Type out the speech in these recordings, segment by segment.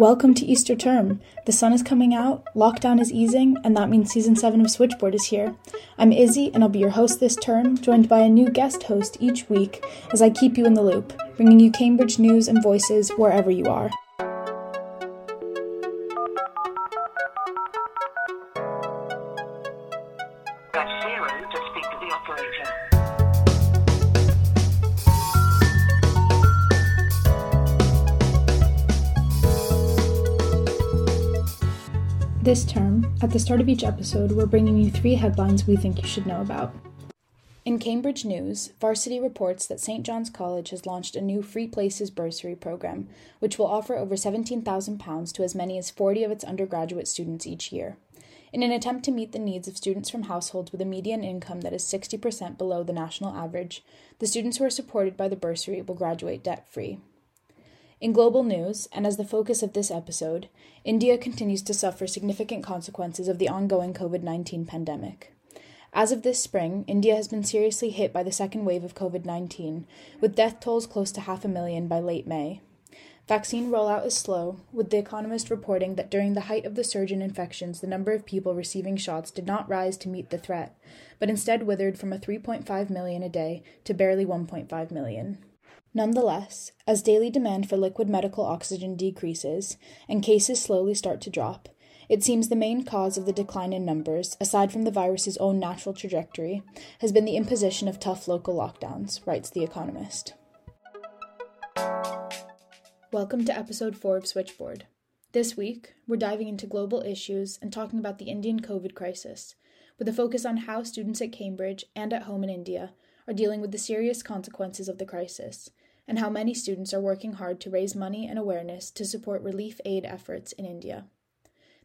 Welcome to Easter term. The sun is coming out, lockdown is easing, and that means season 7 of Switchboard is here. I'm Izzy, and I'll be your host this term, joined by a new guest host each week as I keep you in the loop, bringing you Cambridge news and voices wherever you are. At the start of each episode, we're bringing you three headlines we think you should know about. In Cambridge News, Varsity reports that St. John's College has launched a new Free Places bursary program, which will offer over £17,000 to as many as 40 of its undergraduate students each year. In an attempt to meet the needs of students from households with a median income that is 60% below the national average, the students who are supported by the bursary will graduate debt free. In global news, and as the focus of this episode, India continues to suffer significant consequences of the ongoing COVID 19 pandemic. As of this spring, India has been seriously hit by the second wave of COVID 19, with death tolls close to half a million by late May. Vaccine rollout is slow, with The Economist reporting that during the height of the surge in infections, the number of people receiving shots did not rise to meet the threat, but instead withered from a 3.5 million a day to barely 1.5 million. Nonetheless, as daily demand for liquid medical oxygen decreases and cases slowly start to drop, it seems the main cause of the decline in numbers, aside from the virus's own natural trajectory, has been the imposition of tough local lockdowns, writes The Economist. Welcome to episode 4 of Switchboard. This week, we're diving into global issues and talking about the Indian COVID crisis, with a focus on how students at Cambridge and at home in India are dealing with the serious consequences of the crisis and how many students are working hard to raise money and awareness to support relief aid efforts in India.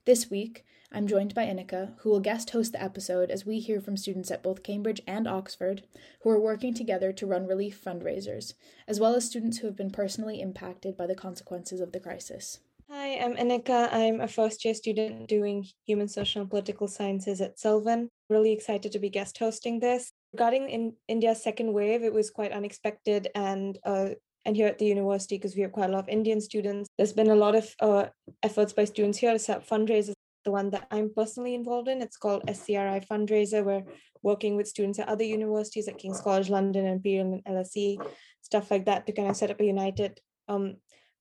This week, I'm joined by Inika, who will guest host the episode as we hear from students at both Cambridge and Oxford who are working together to run relief fundraisers, as well as students who have been personally impacted by the consequences of the crisis. Hi, I'm Inika. I'm a first year student doing human, social, and political sciences at Selwyn. Really excited to be guest hosting this. Regarding in India's second wave, it was quite unexpected and uh, and here at the university, because we have quite a lot of Indian students, there's been a lot of uh, efforts by students here to set fundraisers. The one that I'm personally involved in, it's called SCRI Fundraiser. We're working with students at other universities at King's College London, Imperial, and LSE, stuff like that, to kind of set up a united um,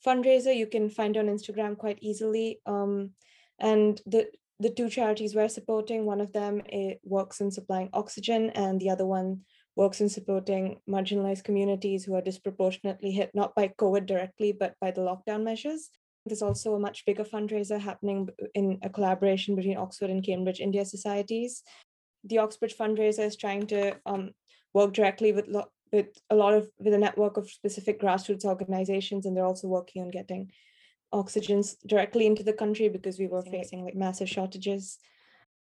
fundraiser. You can find on Instagram quite easily. Um, and the the two charities we're supporting, one of them works in supplying oxygen, and the other one works in supporting marginalized communities who are disproportionately hit not by COVID directly, but by the lockdown measures. There's also a much bigger fundraiser happening in a collaboration between Oxford and Cambridge India societies. The Oxbridge fundraiser is trying to um, work directly with, lo- with a lot of with a network of specific grassroots organizations, and they're also working on getting oxygens directly into the country because we were facing like massive shortages.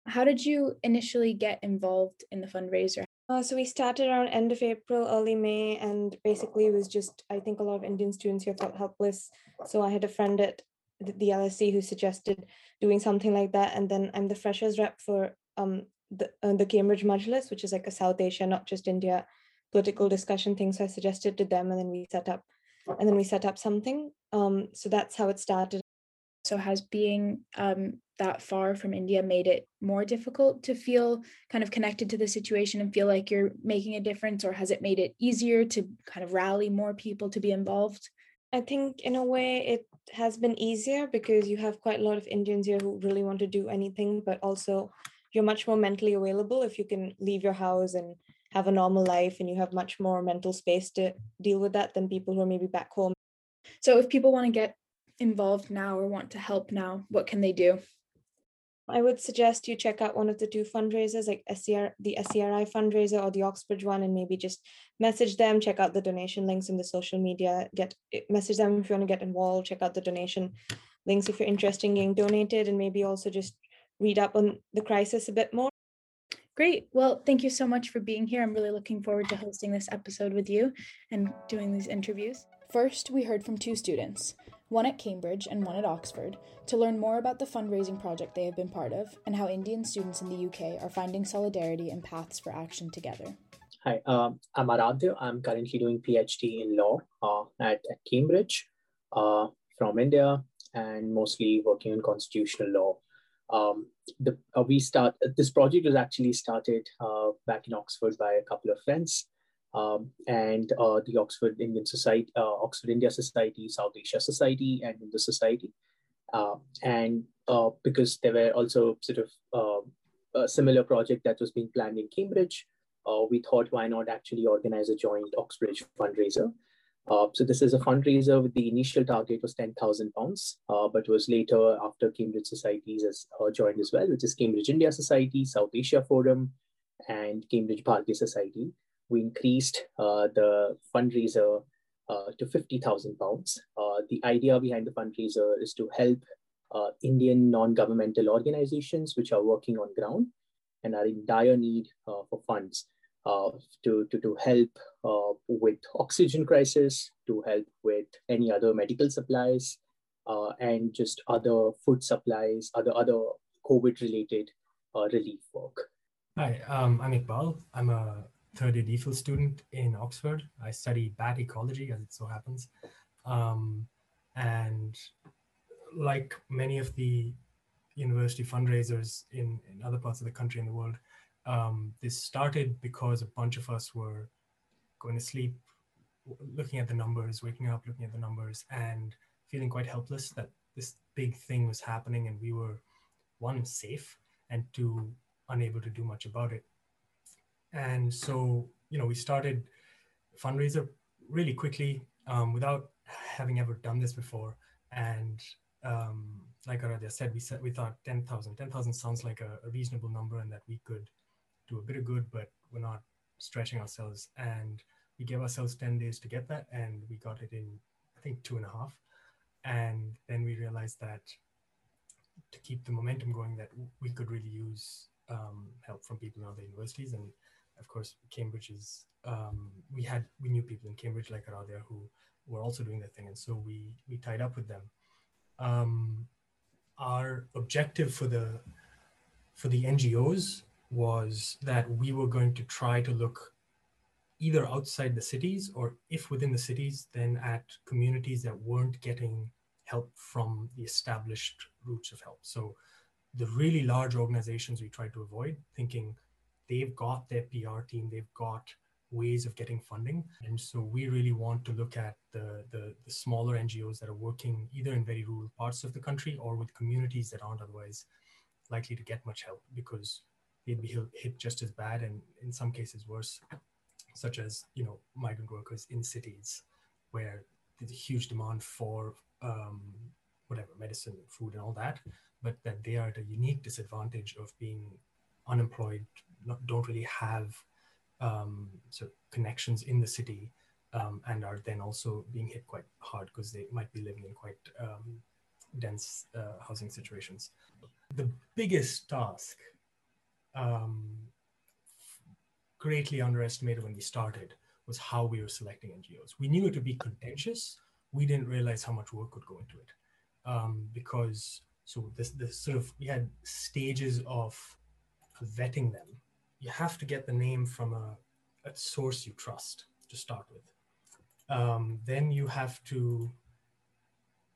How did you initially get involved in the fundraiser? Uh, so we started around end of April, early May, and basically it was just I think a lot of Indian students here felt helpless. So I had a friend at the LSE who suggested doing something like that, and then I'm the freshers rep for um the uh, the Cambridge Majlis, which is like a South Asia, not just India, political discussion thing. So I suggested to them, and then we set up and then we set up something. Um, so that's how it started. So has being um, that far from India made it more difficult to feel kind of connected to the situation and feel like you're making a difference, or has it made it easier to kind of rally more people to be involved? I think in a way it has been easier because you have quite a lot of Indians here who really want to do anything, but also you're much more mentally available if you can leave your house and have a normal life and you have much more mental space to deal with that than people who are maybe back home. So if people want to get involved now or want to help now, what can they do? I would suggest you check out one of the two fundraisers, like SCR, the SCRI fundraiser or the Oxbridge one, and maybe just message them. Check out the donation links in the social media. Get eh, message them if you want to get involved. Check out the donation links if you're interested in getting donated, and maybe also just read up on the crisis a bit more. Great. Well, thank you so much for being here. I'm really looking forward to hosting this episode with you and doing these interviews. First, we heard from two students, one at Cambridge and one at Oxford, to learn more about the fundraising project they have been part of and how Indian students in the UK are finding solidarity and paths for action together. Hi, um, I'm Aradhya. I'm currently doing PhD in law uh, at, at Cambridge uh, from India. and mostly working on constitutional law. Um, the, uh, we start this project was actually started uh, back in Oxford by a couple of friends, um, and uh, the Oxford Indian Society, uh, Oxford India Society, South Asia Society, and the Society. Uh, and uh, because there were also sort of a similar project that was being planned in Cambridge, we thought why not actually organize a joint Oxbridge fundraiser uh, so this is a fundraiser with the initial target was 10,000 pounds, uh, but was later after Cambridge Societies has uh, joined as well, which is Cambridge India Society, South Asia Forum, and Cambridge Bharatiya Society. We increased uh, the fundraiser uh, to 50,000 pounds. Uh, the idea behind the fundraiser is to help Indian non-governmental organizations which are working on ground and are in dire need for funds to, to, to help uh, with oxygen crisis, to help with any other medical supplies, uh, and just other food supplies, other, other COVID-related uh, relief work. Hi, um, I'm Iqbal. I'm a third year DPhil student in Oxford. I study bat ecology, as it so happens. Um, and like many of the university fundraisers in, in other parts of the country and the world, um, this started because a bunch of us were going to sleep, looking at the numbers, waking up, looking at the numbers, and feeling quite helpless that this big thing was happening and we were, one, safe, and two, unable to do much about it. And so, you know, we started fundraiser really quickly um, without having ever done this before. And um, like Aradhya said, we said we thought 10,000. 10,000 sounds like a, a, reasonable number and that we could do a bit of good, but we're not stretching ourselves. And we gave ourselves 10 days to get that, and we got it in, I think, two and a half. And then we realized that to keep the momentum going, that we could really use um, help from people in other universities. And of course, Cambridge is, um, we had, we knew people in Cambridge like Aradhya who were also doing their thing. And so we, we tied up with them. Um, our objective for the, for the NGOs was that we were going to try to look either outside the cities or if within the cities, then at communities that weren't getting help from the established routes of help. So the really large organizations we tried to avoid, thinking they've got their PR team, they've got ways of getting funding. And so we really want to look at the, the, the, smaller NGOs that are working either in very rural parts of the country or with communities that aren't otherwise likely to get much help because they'd be hit just as bad and in some cases worse, such as you know migrant workers in cities where there's a huge demand for um, whatever medicine, food, and all that, but that they are at a unique disadvantage of being unemployed, not, don't really have um, sort of connections in the city, um, and are then also being hit quite hard because they might be living in quite um, dense uh, housing situations. The biggest task um, greatly underestimated when we started was how we were selecting NGOs. We knew it would be contentious. We didn't realize how much work would go into it um, because so this this sort of we had stages of vetting them. You have to get the name from a, a source you trust to start with. Um, then you have to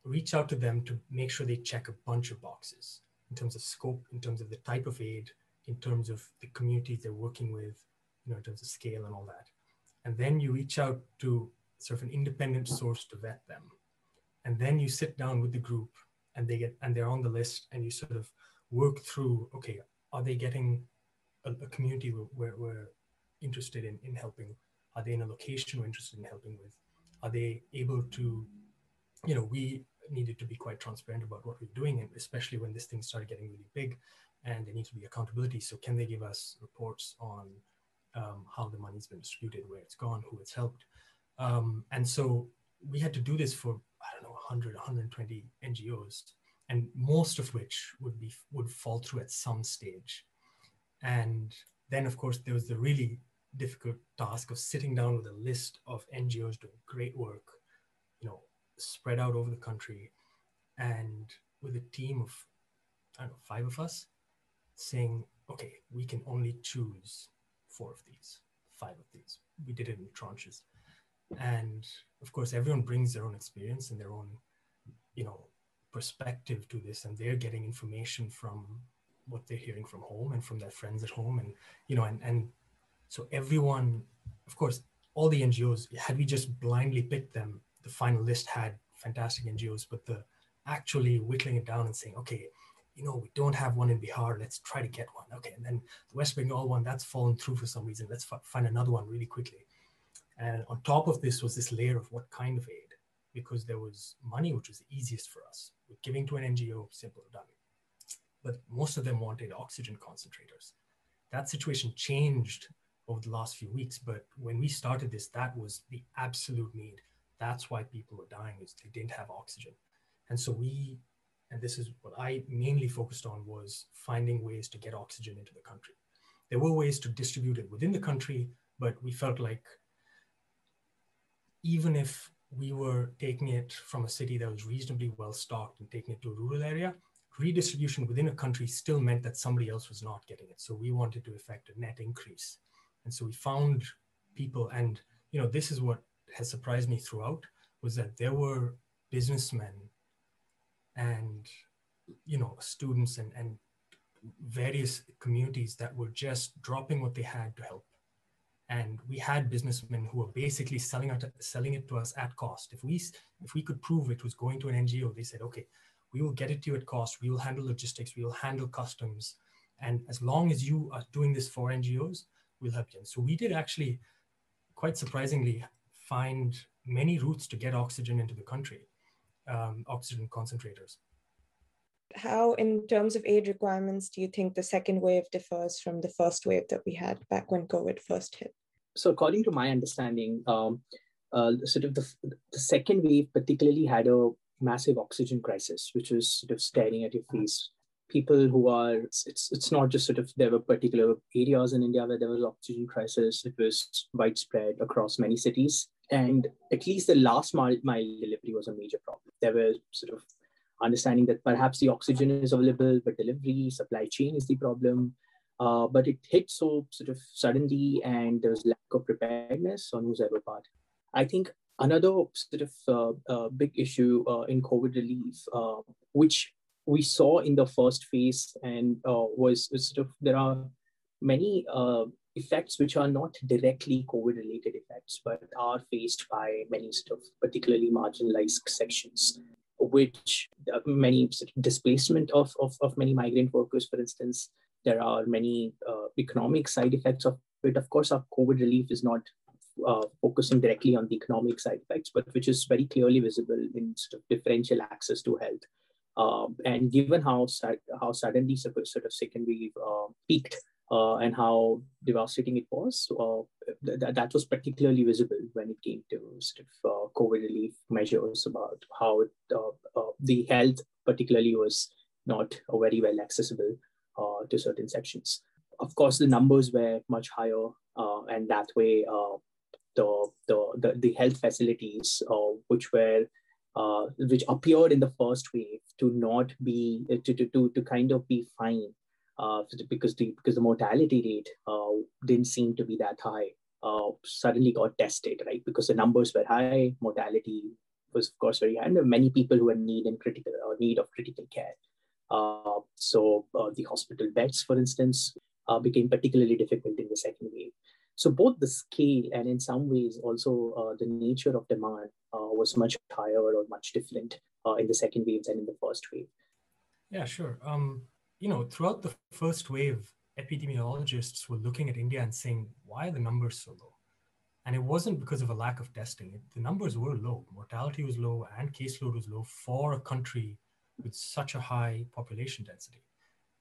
reach out to them to make sure they check a bunch of boxes in terms of scope, in terms of the type of aid, in terms of the communities they're working with, you know, in terms of scale and all that. And then you reach out to sort of an independent source to vet them. And then you sit down with the group and they get and they're on the list and you sort of work through, okay, are they getting a, a community where we're interested in, in helping? Are they in a location we're interested in helping with? Are they able to, you know, we needed to be quite transparent about what we're doing, and especially when this thing started getting really big and there needs to be accountability. So can they give us reports on um, how the money's been distributed, where it's gone, who it's helped? Um, and so we had to do this for, I don't know, 100, 120 NGOs, and most of which would be would fall through at some stage. And then, of course, there was the really difficult task of sitting down with a list of NGOs doing great work, you know, spread out over the country, and with a team of, I don't know, five of us, saying, okay, we can only choose four of these, five of these. We did it in tranches. And of course, everyone brings their own experience and their own, you know, perspective to this and they're getting information from what they're hearing from home and from their friends at home and you know and and so everyone of course all the ngos had we just blindly picked them the final list had fantastic ngos but the actually whittling it down and saying okay you know we don't have one in bihar let's try to get one okay and then the west bengal one that's fallen through for some reason let's find another one really quickly and on top of this was this layer of what kind of aid because there was money which was the easiest for us with giving to an ngo simple done but most of them wanted oxygen concentrators. That situation changed over the last few weeks, but when we started this, that was the absolute need. That's why people were dying is they didn't have oxygen. And so we, and this is what I mainly focused on was finding ways to get oxygen into the country. There were ways to distribute it within the country, but we felt like even if we were taking it from a city that was reasonably well stocked and taking it to a rural area, redistribution within a country still meant that somebody else was not getting it. So we wanted to effect a net increase. And so we found people, and you know, this is what has surprised me throughout was that there were businessmen and you know students and, and various communities that were just dropping what they had to help and we had businessmen who were basically selling it selling it to us at cost if we if we could prove it was going to an ngo they said okay we will get it to you at cost. We will handle logistics. We will handle customs. And as long as you are doing this for NGOs, we'll help you. And so we did actually, quite surprisingly, find many routes to get oxygen into the country, um, oxygen concentrators. How, in terms of aid requirements, do you think the second wave differs from the first wave that we had back when COVID first hit? So, according to my understanding, um, uh, sort of the, the second wave particularly had a massive oxygen crisis, which was sort of staring at your face. People who are, it's, it's, it's not just sort of, there were particular areas in India where there was oxygen crisis. It was widespread across many cities. And at least the last mile, mile delivery was a major problem. There were sort of understanding that perhaps the oxygen is available, but delivery, supply chain is the problem. Uh, but it hit so sort of suddenly, and there was lack of preparedness on whose ever part. I think Another sort of uh, uh, big issue uh, in COVID relief, uh, which we saw in the first phase, and uh, was, was, sort of there are many effects which are not directly COVID related effects, but are faced by many sort of particularly marginalized sections which many sort of displacement of, of, of many migrant workers, for instance, there are many uh, economic side effects of it. Of course, our COVID relief is not uh, focusing directly on the economic side effects, but which is very clearly visible in sort of differential access to health. Um, and given how how suddenly sort of second wave uh, peaked uh, and how devastating it was, uh, th- that was particularly visible when it came to sort of uh, COVID relief measures about how it, uh, the health particularly was not very well accessible to certain sections. Of course, the numbers were much higher, and that way the, the, the, the health facilities uh, which were uh, which appeared in the first wave to not be to, to, to, to kind of be fine uh, because the because the mortality rate uh, didn't seem to be that high uh, suddenly got tested right because the numbers were high mortality was of course very high and there were many people who were need and critical or need of critical care uh, so the hospital beds for instance became particularly difficult in the second wave so both the scale and in some ways also uh, the nature of demand uh, was much higher or much different uh, in the second wave than in the first wave. Yeah, sure. Um, you know, throughout the first wave, epidemiologists were looking at India and saying, why are the numbers so low? And it wasn't because of a lack of testing. It, the numbers were low. Mortality was low and caseload was low for a country with such a high population density.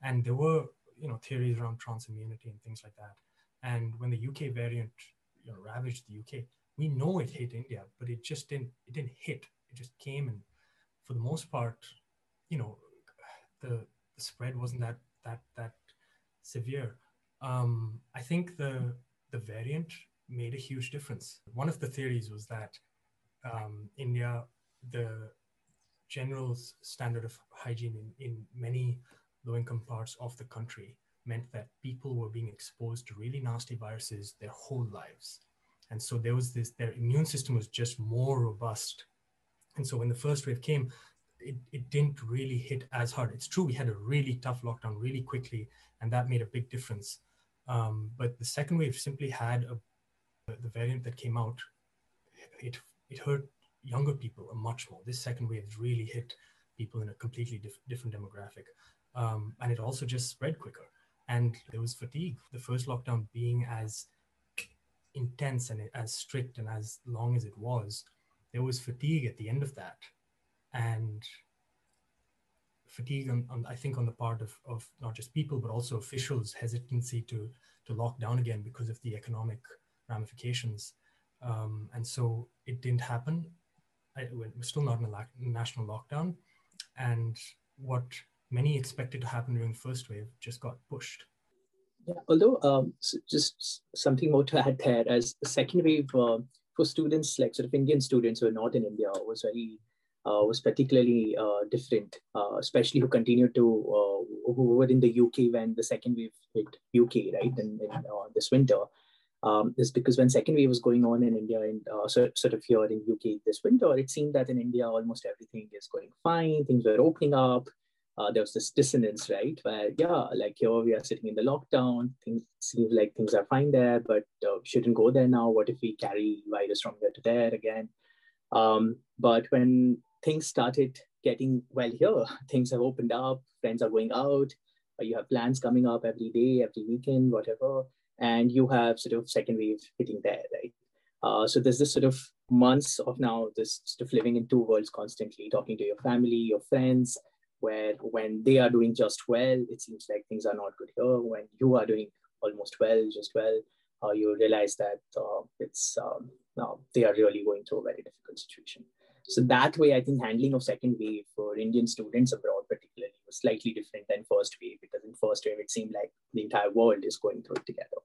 And there were, you know, theories around transimmunity and things like that. And when the UK variant you know, ravaged the UK, we know it hit India, but it just didn't it didn't hit. It just came and for the most part, you know, the, the spread wasn't that that that severe. Um, I think the the variant made a huge difference. One of the theories was that um, India, the general standard of hygiene in, in many low income parts of the country meant that people were being exposed to really nasty viruses their whole lives. And so there was this, their immune system was just more robust. And so when the first wave came, it, it didn't really hit as hard. It's true, we had a really tough lockdown really quickly, and that made a big difference. Um, but the second wave simply had a, the variant that came out, it, it hurt younger people much more. This second wave really hit people in a completely diff- different demographic. Um, and it also just spread quicker. And there was fatigue. The first lockdown being as intense and as strict and as long as it was, there was fatigue at the end of that. And fatigue, on, on, I think, on the part of, of not just people, but also officials' hesitancy to, to lock down again because of the economic ramifications. Um, and so it didn't happen. I, we're still not in a national lockdown. And what many expected to happen during the first wave just got pushed. Yeah, although um, just something more to add there, as the second wave uh, for students like sort of Indian students who are not in India was very was particularly uh, different, uh, especially who continued to uh, who were in the UK when the second wave hit UK, right, uh, this winter. Um, is because when second wave was going on in India and uh, sort, sort of here in UK this winter, it seemed that in India almost everything is going fine. Things were opening up. there was this dissonance, right? Where yeah, like here we are sitting in the lockdown. Things seem like things are fine there, but shouldn't go there now. What if we carry virus from there to there again? Um, but when things started getting well here. Things have opened up, friends are going out, you have plans coming up every day, every weekend, whatever, and you have sort of second wave hitting there, right? Uh, so there's this sort of months of now this sort of living in two worlds constantly, talking to your family, your friends, where when they are doing just well, it seems like things are not good here. When you are doing almost well, just well, uh, you realize that uh, it's um, they are really going through a very difficult situation. So that way, I think handling of second wave for Indian students abroad, particularly, was slightly different than first wave because in first wave it seemed like the entire world is going through it together.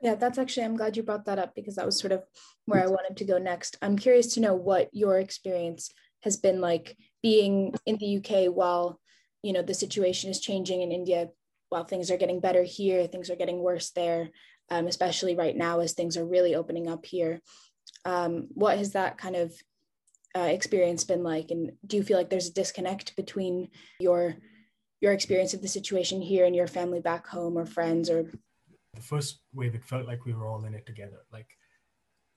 Yeah, that's actually, I'm glad you brought that up because that was sort of where I wanted to go next. I'm curious to know what your experience has been like being in the UK while, you know, the situation is changing in India, while things are getting better here, things are getting worse there, um, especially right now as things are really opening up here um, what has that kind of uh, experience been like? And do you feel like there's a disconnect between your your experience of the situation here and your family back home or friends or? The first wave it felt like we were all in it together like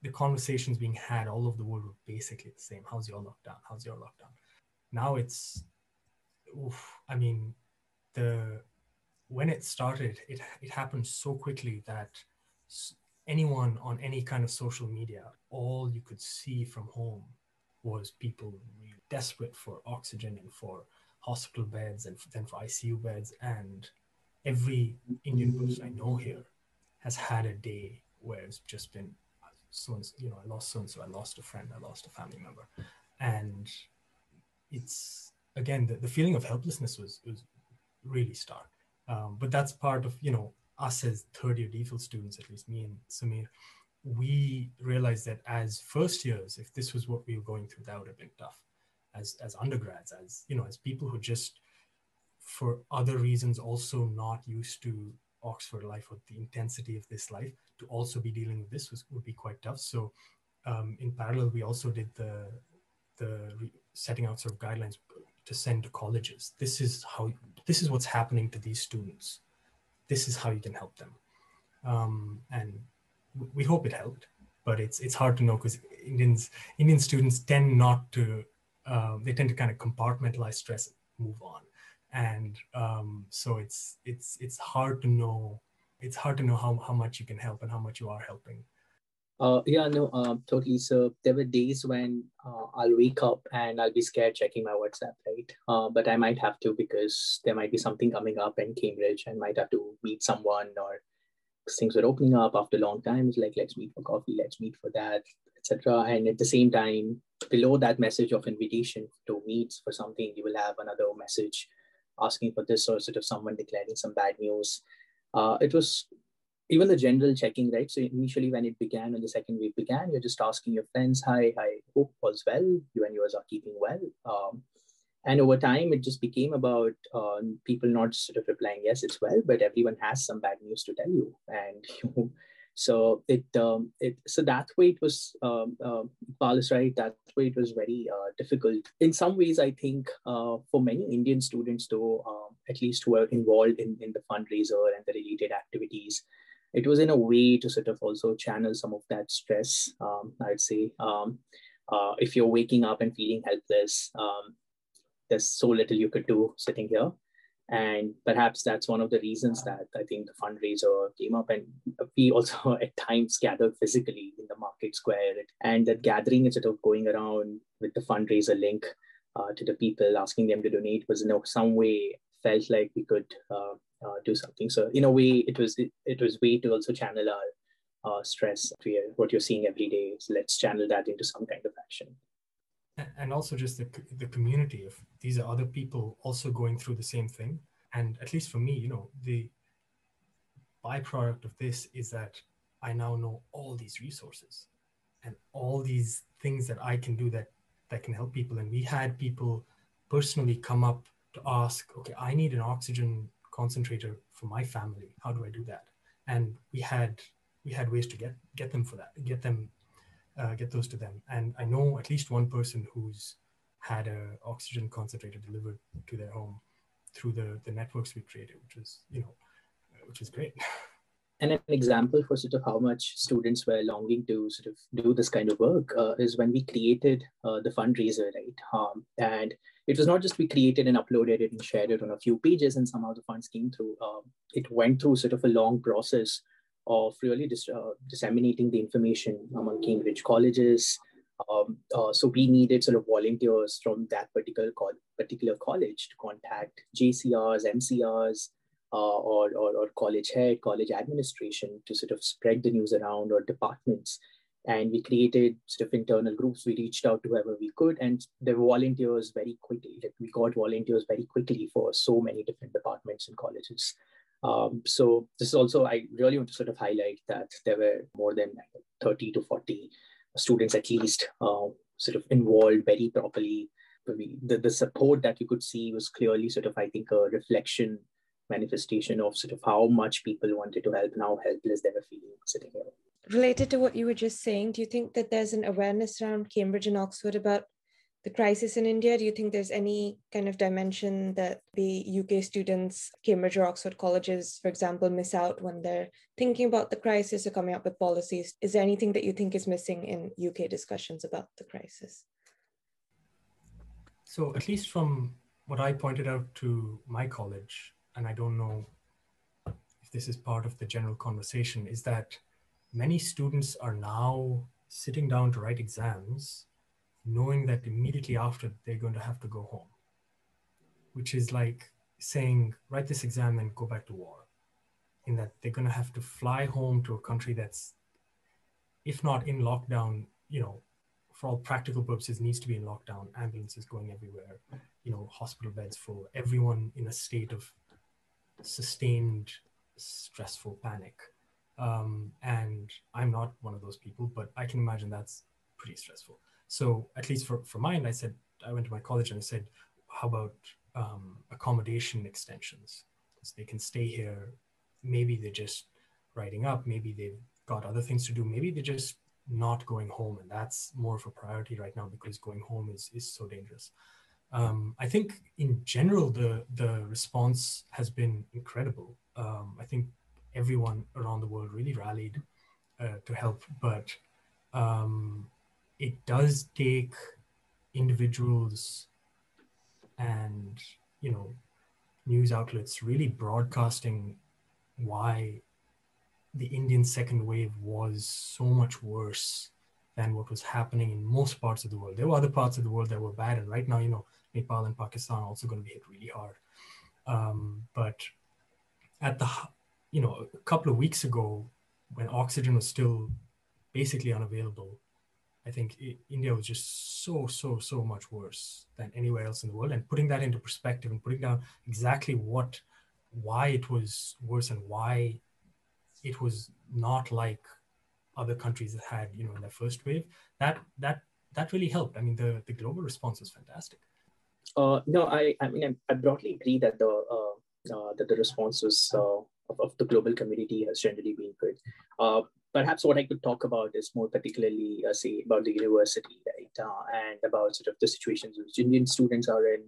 the conversations being had all over the world were basically the same. How's your lockdown? How's your lockdown? Now it's oof, i mean the when it started it it happened so quickly that anyone on any kind of social media, all you could see from home was people really desperate for oxygen and for hospital beds and then for ICU beds. And every Indian person I know here has had a day where it's just been so and you know, I lost so and so, I lost a friend, I lost a family member. And it's again the, the feeling of helplessness was was really stark. Um, but that's part of you know us as third year DPhil students, at least me and Samir, we realized that as first years, if this was what we were going through, that would have been tough. As as undergrads, as you know, as people who just for other reasons also not used to Oxford life or the intensity of this life, to also be dealing with this was would be quite tough. So um, in parallel, we also did the the re- setting out sort of guidelines to send to colleges. This is how this is what's happening to these students this is how you can help them. Um, and we hope it helped but it's it's hard to know because indians indian students tend not to uh, they tend to kind of compartmentalize stress move on. And um, so it's it's it's hard to know it's hard to know how, how much you can help and how much you are helping uh, yeah, no, uh, totally. So there were days when uh, I'll wake up and I'll be scared checking my WhatsApp, right? Uh, but I might have to because there might be something coming up in Cambridge and might have to meet someone or things were opening up after a long time. It's like, let's meet for coffee, let's meet for that, etc. And at the same time, below that message of invitation to meet for something, you will have another message asking for this or sort of someone declaring some bad news. Uh, it was even the general checking, right? So initially when it began, when the second week began, you're just asking your friends, hi, hi, hope all's well. You and yours are keeping well. Um, and over time, it just became about uh, people not sort of replying, yes, it's well, but everyone has some bad news to tell you. And you So it, um, it so that way it was, um, uh, is right, that way it was very uh, difficult. In some ways, I think uh, for many Indian students, though, um, at least who are involved in, in the fundraiser and the related activities, it was in a way to sort of also channel some of that stress, um, I'd say. Um, uh, if you're waking up and feeling helpless, um, there's so little you could do sitting here. And perhaps that's one of the reasons that I think the fundraiser came up. And we also at times gathered physically in the market square. And that gathering instead of going around with the fundraiser link uh, to the people, asking them to donate, was in some way felt like we could uh, uh, do something. So in a way, it was it, it was way to also channel our uh, stress. What you're seeing every day, so let's channel that into some kind of action and also just the, the community of these are other people also going through the same thing and at least for me you know the byproduct of this is that i now know all these resources and all these things that i can do that that can help people and we had people personally come up to ask okay i need an oxygen concentrator for my family how do i do that and we had we had ways to get get them for that get them uh, get those to them. And I know at least one person who's had a oxygen concentrator delivered to their home through the the networks we created, which was you know, which is great. And an example for sort of how much students were longing to sort of do this kind of work uh, is when we created uh, the fundraiser, right? Um, and it was not just we created and uploaded it and shared it on a few pages and somehow the funds came through. Um, it went through sort of a long process of really dis- uh, disseminating the information among Cambridge colleges. Um, uh, so we needed sort of volunteers from that particular co- particular college to contact JCRs, MCRs, or, or, or college head, college administration to sort of spread the news around or departments. And we created sort of internal groups. We reached out to whoever we could, and the volunteers very quickly. Like we got volunteers very quickly for so many different departments and colleges. Um, so this is also, I really want to sort of highlight that there were more than 30 to 40 students at least uh, sort of involved very properly. The, the support that you could see was clearly sort of, I think, a reflection manifestation of sort of how much people wanted to help and how helpless they were feeling sitting here. Related to what you were just saying, do you think that there's an awareness around Cambridge and Oxford about the crisis in India? Do you think there's any kind of dimension that the UK students, Cambridge or Oxford colleges, for example, miss out when they're thinking about the crisis or coming up with policies? Is there anything that you think is missing in UK discussions about the crisis? So, at least from what I pointed out to my college, and I don't know if this is part of the general conversation, is that many students are now sitting down to write exams knowing that immediately after they're going to have to go home, which is like saying, write this exam and go back to war. In that they're going to have to fly home to a country that's, if not in lockdown, you know, for all practical purposes, needs to be in lockdown, ambulances going everywhere, you know, hospital beds full, everyone in a state of sustained stressful panic. Um, and I'm not one of those people, but I can imagine that's pretty stressful. So at least for, for mine, I said, I went to my college and I said, how about um, accommodation extensions? So they can stay here. Maybe they're just writing up. Maybe they've got other things to do. Maybe they're just not going home. And that's more of a priority right now because going home is, is so dangerous. Um, I think in general, the, the response has been incredible. Um, I think everyone around the world really rallied uh, to help, but um, it does take individuals and you know news outlets really broadcasting why the Indian second wave was so much worse than what was happening in most parts of the world. There were other parts of the world that were bad, and right now, you know, Nepal and Pakistan are also going to be hit really hard. Um, but at the, you know, a couple of weeks ago, when oxygen was still basically unavailable, I think it, India was just so, so, so much worse than anywhere else in the world. And putting that into perspective and putting down exactly what, why it was worse and why it was not like other countries that had, you know, in their first wave, that that that really helped. I mean, the the global response was fantastic. Uh, no, I I mean I, broadly agree that the uh, uh, that the response was uh, of, of, the global community has generally been good. Uh, perhaps what I could talk about is more particularly, uh, say, about the university, right, uh, and about sort of the situations which Indian students are in.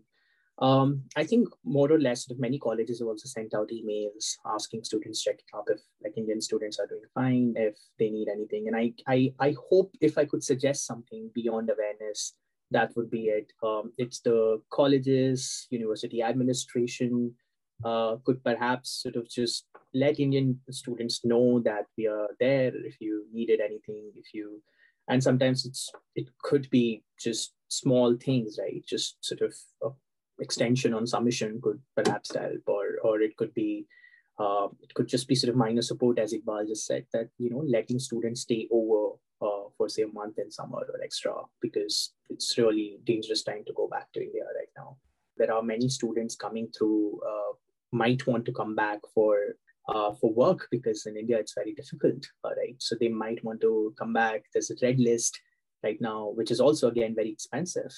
Um, I think more or less, many colleges have also sent out emails asking students checking up if like Indian students are doing fine, if they need anything. And I, I, I hope if I could suggest something beyond awareness, that would be it. Um, it's the colleges, university administration, uh, could perhaps sort of just let Indian students know that we are there if you needed anything, if you, and sometimes it's it could be just small things, right? Just sort of extension on submission could perhaps help, or or it could be. Uh, it could just be sort of minor support, as Iqbal just said, that you know letting students stay over uh, for say a month in summer or extra because it's really dangerous time to go back to India right now. There are many students coming through uh, might want to come back for uh, for work because in India it's very difficult, uh, right? So they might want to come back. There's a red list right now, which is also again very expensive.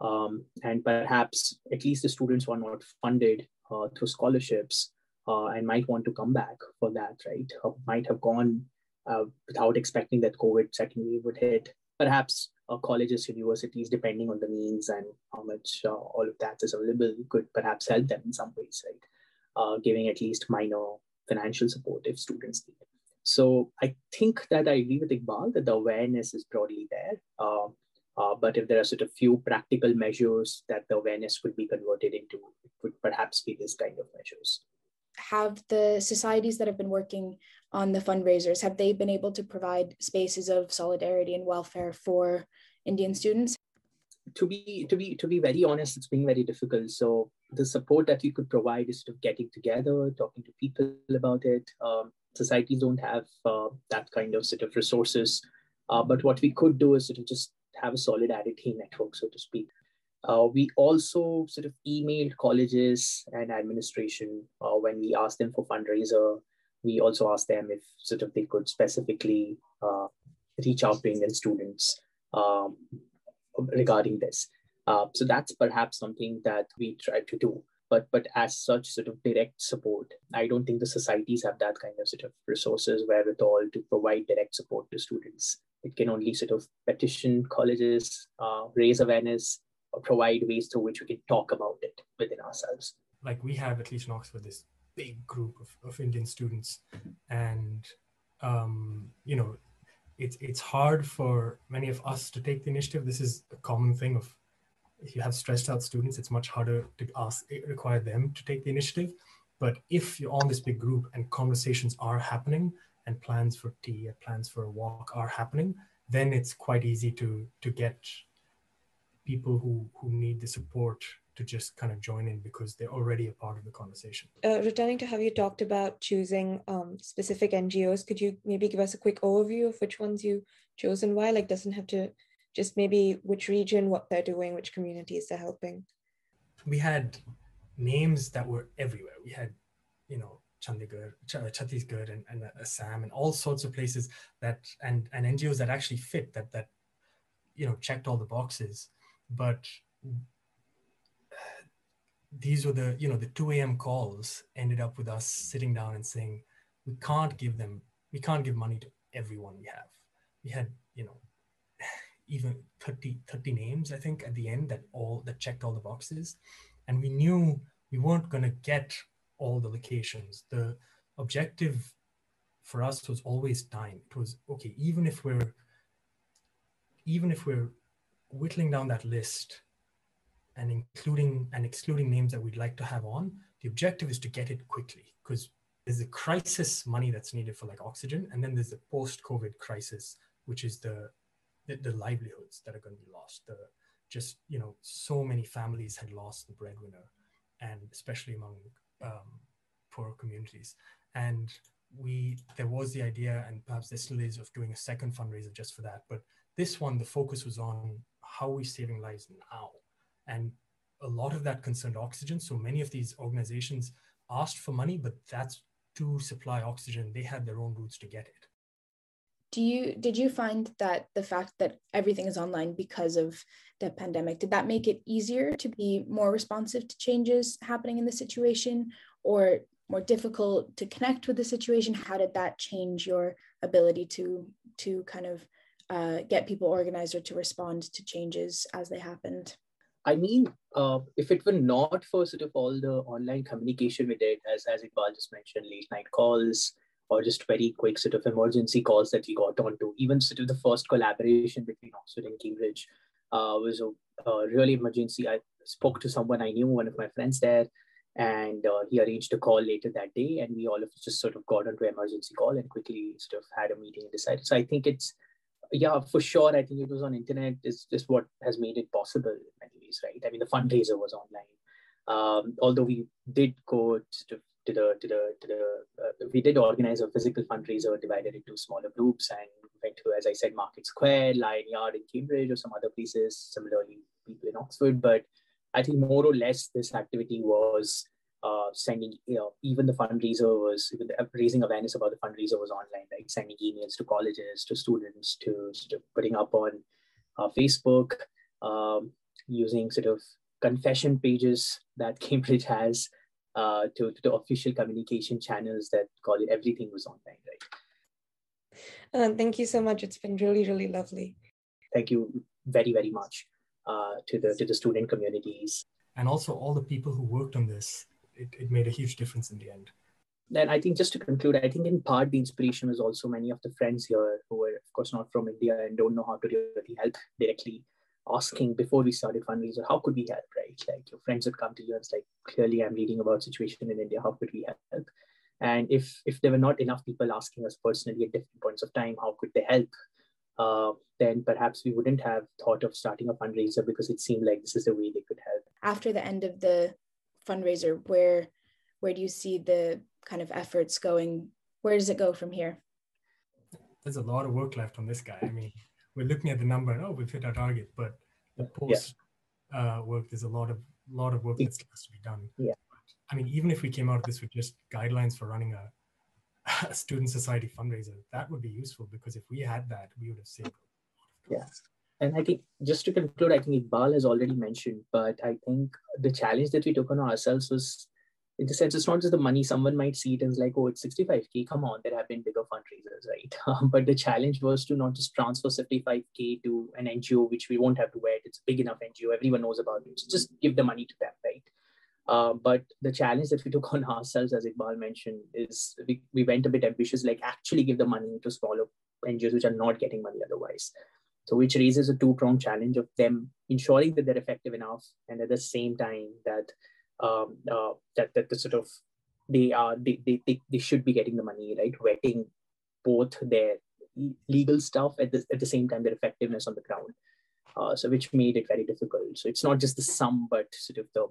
Um, and perhaps at least the students who are not funded uh, through scholarships uh, and might want to come back for that, right? Uh, might have gone uh, without expecting that COVID second wave would hit. Perhaps colleges, universities, depending on the means and how much all of that is available, could perhaps help them in some ways, right? uh, giving at least minor financial support if students need. So I think that I agree with Iqbal that the awareness is broadly there. Uh, but if there are sort of few practical measures that the awareness could be converted into, it would perhaps be this kind of measures. Have the societies that have been working on the fundraisers, have they been able to provide spaces of solidarity and welfare for Indian students? to be to be to be very honest it's been very difficult so the support that we could provide is sort of getting together talking to people about it um, societies don't have uh, that kind of sort of resources uh, but what we could do is sort of just have a solidarity network so to speak uh, we also sort of emailed colleges and administration uh, when we asked them for fundraiser we also asked them if sort of they could specifically uh, reach out to indian students um, regarding this. Uh, so that's perhaps something that we try to do. But but as such, sort of direct support, I don't think the societies have that kind of sort of resources wherewithal to provide direct support to students. It can only sort of petition colleges, uh, raise awareness, or provide ways through which we can talk about it within ourselves. Like we have at least in Oxford this big group of, of Indian students, and um, you know it's it's hard for many of us to take the initiative. This is a common thing of if you have stressed out students, it's much harder to ask require them to take the initiative. But if you're on this big group and conversations are happening and plans for tea and plans for a walk are happening, then it's quite easy to to get people who who need the support to just kind of join in because they're already a part of the conversation. Uh, returning to how you talked about choosing um, specific NGOs, could you maybe give us a quick overview of which ones you chose and why? Like, doesn't have to just maybe which region, what they're doing, which communities they're helping. We had names that were everywhere. We had, you know, Chandigarh, uh, Chhattisgarh, and, and Assam, and all sorts of places that and and NGOs that actually fit that that you know checked all the boxes, but these were the you know the 2 a.m calls ended up with us sitting down and saying we can't give them we can't give money to everyone we have we had you know even 30 30 names i think at the end that all that checked all the boxes. And we knew we weren't going to get all the locations. The objective for us was always time. It was okay even if we're even if we're whittling down that list and including and excluding names that we'd like to have on, the objective is to get it quickly. Because there's a crisis money that's needed for like oxygen, and then there's the post-COVID crisis, which is the the, the livelihoods that are going to be lost. The just you know, so many families had lost the breadwinner, and especially among um, poor communities. And we there was the idea, and perhaps there still is, of doing a second fundraiser just for that. But this one, the focus was on how we're saving lives now and a lot of that concerned oxygen. So many of these organizations asked for money, but that's to supply oxygen. They had their own routes to get it. Do you did you find that the fact that everything is online because of the pandemic did that make it easier to be more responsive to changes happening in the situation or more difficult to connect with the situation? How did that change your ability to to kind of uh, get people organized or to respond to changes as they happened? I mean, uh, if it were not for sort of all the online communication we did, as as Iqbal just mentioned, late night calls or just very quick sort of emergency calls that we got onto, even sort of the first collaboration between Oxford and Cambridge uh, was a, a really emergency. I spoke to someone I knew, one of my friends there, and uh, he arranged a call later that day, and we all of us just sort of got onto emergency call and quickly sort of had a meeting and decided. So I think it's yeah, for sure. I think it was on internet is just what has made it possible in many ways, right? I mean, the fundraiser was online. Um, although we did go to, to the to the to the uh, we did organize a physical fundraiser divided into smaller groups and went to as I said Market Square, Lion Yard in Cambridge or some other places. Similarly, people in Oxford, but I think more or less this activity was uh, sending, you know, even the fundraiser was raising awareness about the fundraiser was online, like sending emails to colleges, to students, to sort of putting up on uh, Facebook, um, using sort of confession pages that Cambridge has uh, to, to the official communication channels that call it everything was online, right? Uh, thank you so much. It's been really, really lovely. Thank you very, very much uh, to the to the student communities and also all the people who worked on this it, it made a huge difference in the end. Then I think just to conclude, I think in part the inspiration was also many of the friends here who were, of course, not from India and don't know how to really help directly asking before we started fundraiser, how could we help, right? Like your friends would come to you and it's like, clearly I'm reading about situation in India, how could we help? And if if there were not enough people asking us personally at different points of time, how could they help? Uh, then perhaps we wouldn't have thought of starting a fundraiser because it seemed like this is the way they could help. After the end of the fundraiser, where where do you see the kind of efforts going? Where does it go from here? There's a lot of work left on this guy. I mean, we're looking at the number and oh, we've hit our target, but the post yeah. uh, work, there's a lot of lot of work that still has to be done. Yeah. I mean, even if we came out of this with just guidelines for running a, a student society fundraiser, that would be useful because if we had that, we would have saved. Yes and I think just to conclude, I think Iqbal has already mentioned, but I think the challenge that we took on ourselves was, in the sense, it's not just the money. Someone might see it as like, oh, it's 65k. Come on, there have been bigger fundraisers, right? Um, but the challenge was to not just transfer 65k to an NGO, which we won't have to wear. It's a big enough NGO. Everyone knows about it. So just give the money to them, right? Uh, but the challenge that we took on ourselves, as Iqbal mentioned, is we, we went a bit ambitious, like actually give the money to smaller NGOs which are not getting money otherwise. So, which raises a two pronged challenge of them ensuring that they're effective enough, and at the same time that um, uh, that that the sort of they are they, they, they, should be getting the money right, vetting both their legal stuff at the at the same time their effectiveness on the ground. Uh, so, which made it very difficult. So, it's not just the sum, but sort of the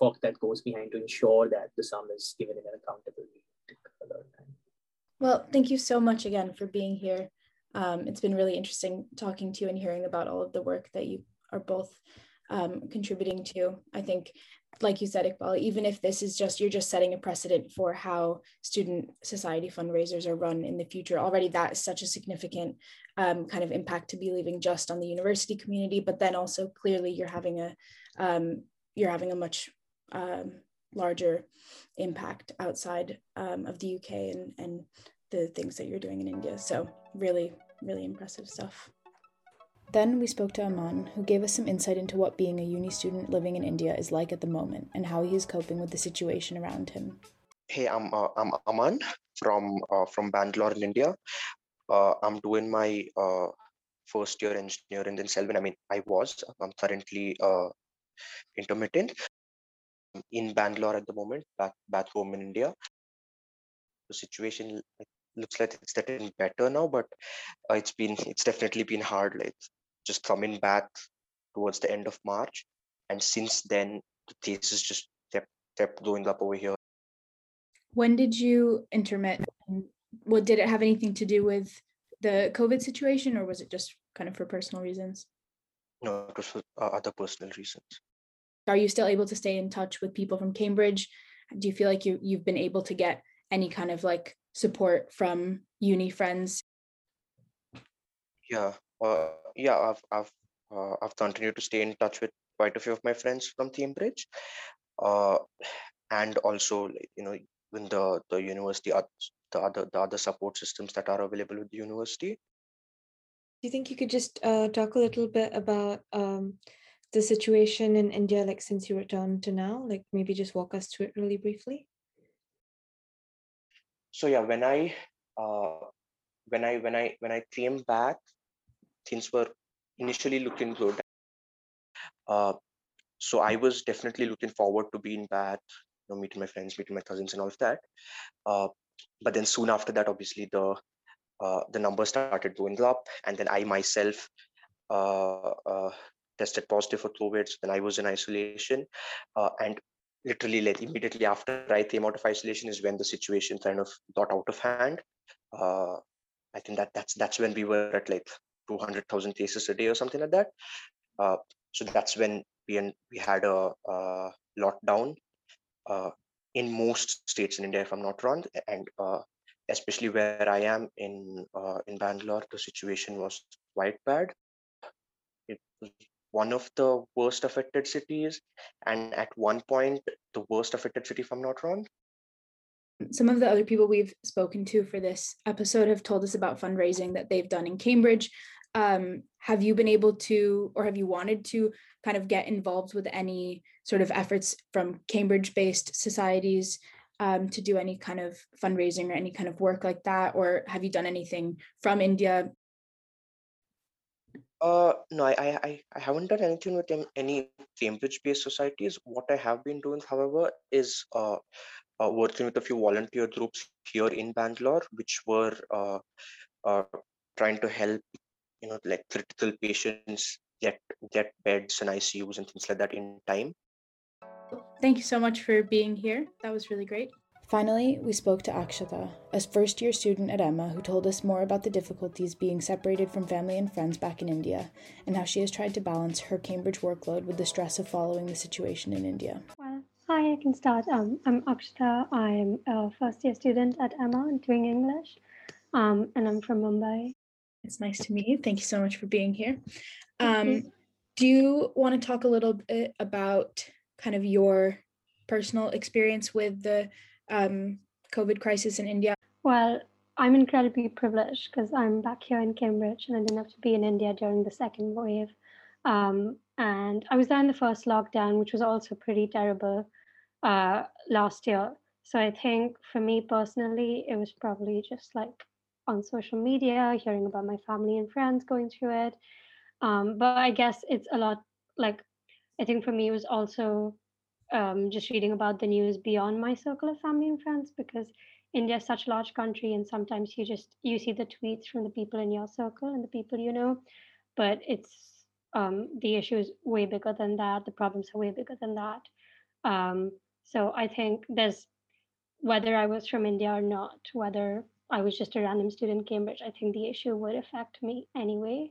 work that goes behind to ensure that the sum is given in an accountable way. Well, thank you so much again for being here um, it's been really interesting talking to you and hearing about all of the work that you are both um, contributing to. I think, like you said, Iqbal, even if this is just, you're just setting a precedent for how student society fundraisers are run in the future. Already that is such a significant um, kind of impact to be leaving just on the university community, but then also clearly you're having a, um, you're having a much um, larger impact outside um, of the UK and, and the things that you're doing in India. So really, really impressive stuff. Then we spoke to Aman, who gave us some insight into what being a uni student living in India is like at the moment and how he is coping with the situation around him. Hey, I'm uh, I'm Aman from uh, from Bangalore in India. Uh, I'm doing my uh, first year engineering in Selwyn. I mean, I was. I'm currently uh, intermittent in Bangalore at the moment, back back home in India. The situation looks like it's getting better now, but uh, it's been it's definitely been hard. Like just coming back towards the end of March, and since then the thesis just kept kept going up over here. When did you intermit? Well, did it have anything to do with the COVID situation, or was it just kind of for personal reasons? No, it was for uh, other personal reasons. Are you still able to stay in touch with people from Cambridge? Do you feel like you you've been able to get any kind of like support from uni friends? Yeah, uh, yeah, I've I've uh, I've continued to stay in touch with quite a few of my friends from Cambridge, uh, and also you know when the the university the other the other support systems that are available with the university. Do you think you could just uh, talk a little bit about um, the situation in India, like since you returned to now? Like maybe just walk us through it really briefly. So yeah, when I uh, when I when I when I came back, things were initially looking good. Uh, so I was definitely looking forward to being back, you know, meeting my friends, meeting my cousins, and all of that. Uh, but then soon after that, obviously the uh, the numbers started going up, and then I myself uh, uh, tested positive for COVID. So then I was in isolation, uh, and literally like immediately after I came out of isolation is when the situation kind of got out of hand. I think that that's that's when we were at like 200,000 cases a day or something like that. Uh, so that's when we we had a, a lockdown uh, in most states in India, if I'm not wrong, and uh, especially where I am in uh, in Bangalore, the situation was quite bad. It was one of the worst affected cities, and at one point, the worst affected city, if I'm not wrong. Some of the other people we've spoken to for this episode have told us about fundraising that they've done in Cambridge. Um, have you been able to, or have you wanted to, kind of get involved with any sort of efforts from Cambridge based societies um, to do any kind of fundraising or any kind of work like that? Or have you done anything from India? Uh, no, I, I, I haven't done anything with any Cambridge-based societies. What I have been doing, however, is uh, uh, working with a few volunteer groups here in Bangalore, which were uh, uh, trying to help, you know, like critical patients get get beds and ICUs and things like that in time. Thank you so much for being here. That was really great. Finally, we spoke to Akshata, a first year student at Emma, who told us more about the difficulties being separated from family and friends back in India and how she has tried to balance her Cambridge workload with the stress of following the situation in India. Well, hi, I can start. Um, I'm Akshata. I'm a first year student at Emma doing English, um, and I'm from Mumbai. It's nice to meet you. Thank you so much for being here. Um, do you want to talk a little bit about kind of your personal experience with the um, COVID crisis in India? Well, I'm incredibly privileged because I'm back here in Cambridge and I didn't have to be in India during the second wave. Um, and I was there in the first lockdown, which was also pretty terrible uh, last year. So I think for me personally, it was probably just like on social media, hearing about my family and friends going through it. Um, but I guess it's a lot like I think for me it was also um, just reading about the news beyond my circle of family and friends because India is such a large country, and sometimes you just you see the tweets from the people in your circle and the people you know, but it's um, the issue is way bigger than that. The problems are way bigger than that. Um, so I think there's whether I was from India or not, whether I was just a random student in Cambridge, I think the issue would affect me anyway.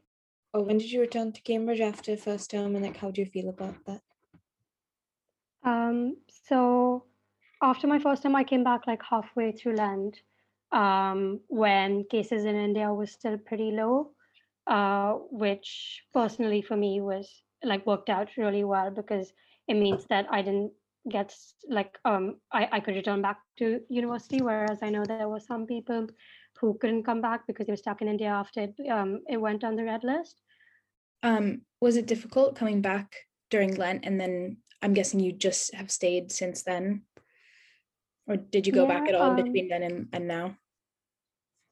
Oh, when did you return to Cambridge after first term, and like how do you feel about that? Um, so after my first term, I came back like halfway through Lent um, when cases in India was still pretty low, uh, which personally for me was like worked out really well because it means that I didn't get like um, I, I could return back to university, whereas I know there were some people who couldn't come back because they were stuck in India after it, um, it went on the red list. Um, was it difficult coming back during Lent and then I'm guessing you just have stayed since then? Or did you go yeah, back at all um, between then and, and now?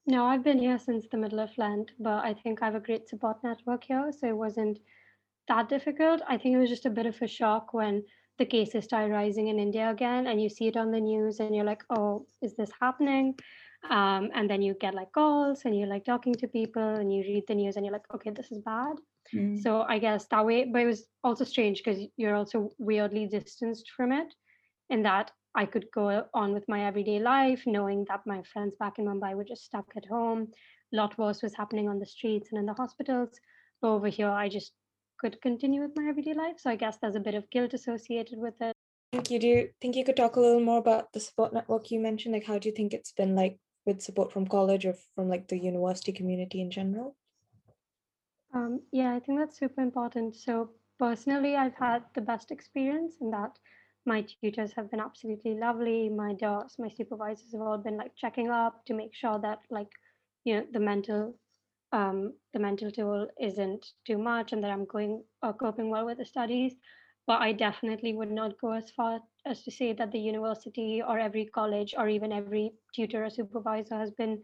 No, I've been here since the middle of Lent, but I think I have a great support network here. So it wasn't that difficult. I think it was just a bit of a shock when the cases start rising in India again and you see it on the news and you're like, oh, is this happening? Um, and then you get like calls and you're like talking to people and you read the news and you're like, okay, this is bad. Mm. So I guess that way, but it was also strange because you're also weirdly distanced from it, in that I could go on with my everyday life, knowing that my friends back in Mumbai were just stuck at home. A lot worse was happening on the streets and in the hospitals. But over here, I just could continue with my everyday life. So I guess there's a bit of guilt associated with it. Thank you. Do you think you could talk a little more about the support network you mentioned? Like, how do you think it's been like with support from college or from like the university community in general? Um, yeah, I think that's super important. So personally, I've had the best experience in that my tutors have been absolutely lovely. My DOS, my supervisors have all been like checking up to make sure that like, you know, the mental um, the mental toll isn't too much and that I'm going or uh, coping well with the studies. But I definitely would not go as far as to say that the university or every college or even every tutor or supervisor has been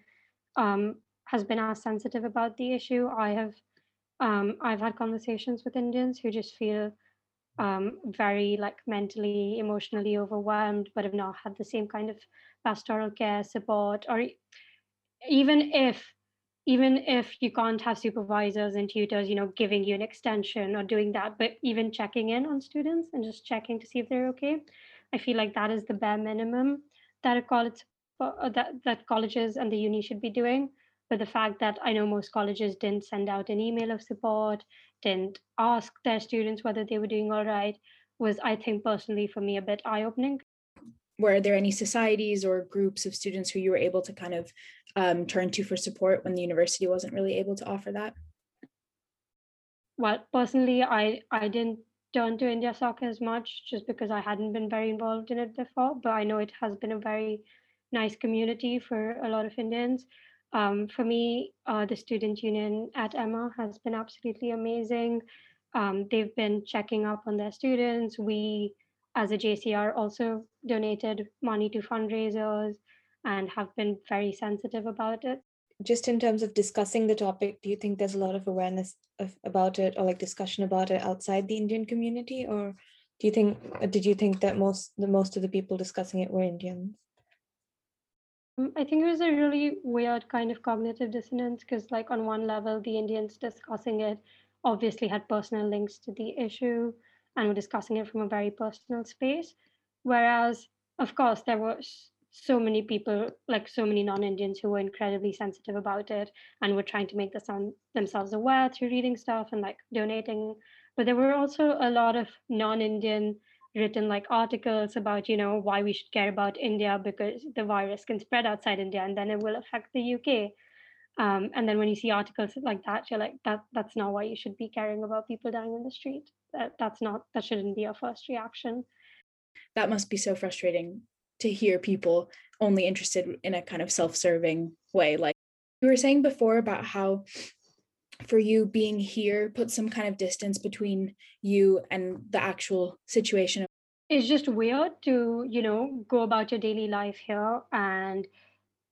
um, has been as sensitive about the issue. I have um, I've had conversations with Indians who just feel um, very like mentally, emotionally overwhelmed, but have not had the same kind of pastoral care support, or even if even if you can't have supervisors and tutors, you know, giving you an extension or doing that, but even checking in on students and just checking to see if they're okay, I feel like that is the bare minimum that a college uh, that that colleges and the uni should be doing. But the fact that I know most colleges didn't send out an email of support, didn't ask their students whether they were doing all right, was I think personally for me a bit eye opening were there any societies or groups of students who you were able to kind of um, turn to for support when the university wasn't really able to offer that? Well, personally, I I didn't turn to India Soccer as much just because I hadn't been very involved in it before. But I know it has been a very nice community for a lot of Indians. Um, for me, uh, the student union at Emma has been absolutely amazing. Um, they've been checking up on their students. We as a JCR also donated money to fundraisers and have been very sensitive about it. Just in terms of discussing the topic, do you think there's a lot of awareness of, about it or like discussion about it outside the Indian community, or do you think did you think that most the most of the people discussing it were Indians? Mm, I think it was a really weird kind of cognitive dissonance because, like, on one level, the Indians discussing it obviously had personal links to the issue and we're discussing it from a very personal space. Whereas, of course, there were so many people, like so many non-Indians, who were incredibly sensitive about it and were trying to make the themselves aware through reading stuff and like donating. But there were also a lot of non-Indian written like articles about you know why we should care about India because the virus can spread outside India and then it will affect the UK. Um, and then when you see articles like that, you're like, that that's not why you should be caring about people dying in the street. That that's not that shouldn't be a first reaction. That must be so frustrating to hear people only interested in a kind of self-serving way. Like you were saying before about how for you being here put some kind of distance between you and the actual situation. It's just weird to, you know, go about your daily life here and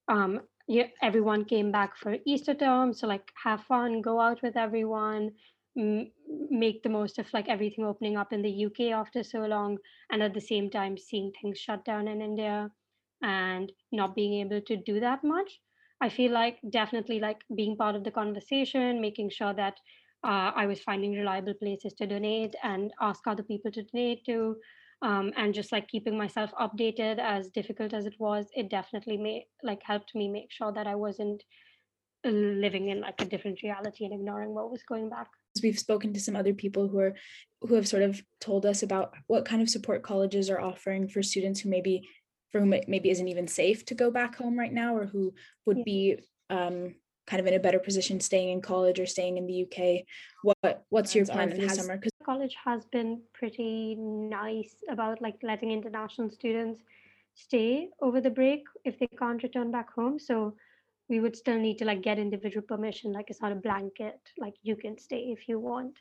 um yeah, everyone came back for Easter term. So like have fun, go out with everyone, make the most of like everything opening up in the UK after so long, and at the same time seeing things shut down in India and not being able to do that much. I feel like definitely like being part of the conversation, making sure that uh, I was finding reliable places to donate and ask other people to donate to um, and just like keeping myself updated as difficult as it was it definitely made like helped me make sure that i wasn't uh, living in like a different reality and ignoring what was going back we've spoken to some other people who are who have sort of told us about what kind of support colleges are offering for students who maybe for whom it maybe isn't even safe to go back home right now or who would yeah. be um, kind of in a better position staying in college or staying in the UK. What what's your plan for the summer? Because college has been pretty nice about like letting international students stay over the break if they can't return back home. So we would still need to like get individual permission. Like it's not a blanket. Like you can stay if you want.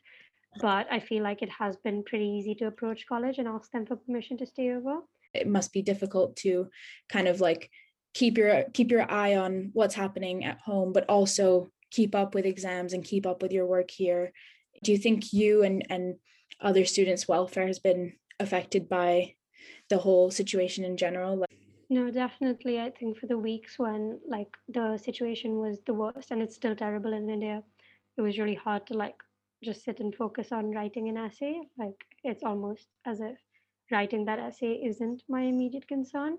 But I feel like it has been pretty easy to approach college and ask them for permission to stay over. It must be difficult to kind of like keep your keep your eye on what's happening at home but also keep up with exams and keep up with your work here do you think you and and other students welfare has been affected by the whole situation in general like no definitely i think for the weeks when like the situation was the worst and it's still terrible in india it was really hard to like just sit and focus on writing an essay. Like it's almost as if writing that essay isn't my immediate concern.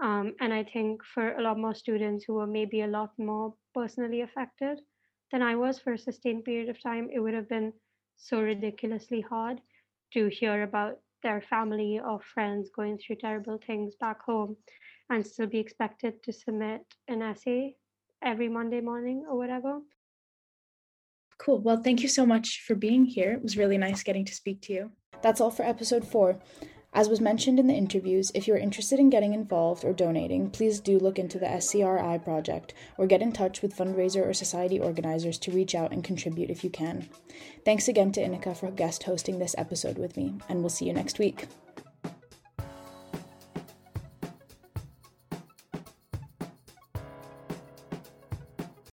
Um, and I think for a lot more students who were maybe a lot more personally affected than I was for a sustained period of time, it would have been so ridiculously hard to hear about their family or friends going through terrible things back home and still be expected to submit an essay every Monday morning or whatever. Cool. Well, thank you so much for being here. It was really nice getting to speak to you. That's all for episode four. As was mentioned in the interviews, if you are interested in getting involved or donating, please do look into the SCRI project or get in touch with fundraiser or society organizers to reach out and contribute if you can. Thanks again to Inika for guest hosting this episode with me, and we'll see you next week.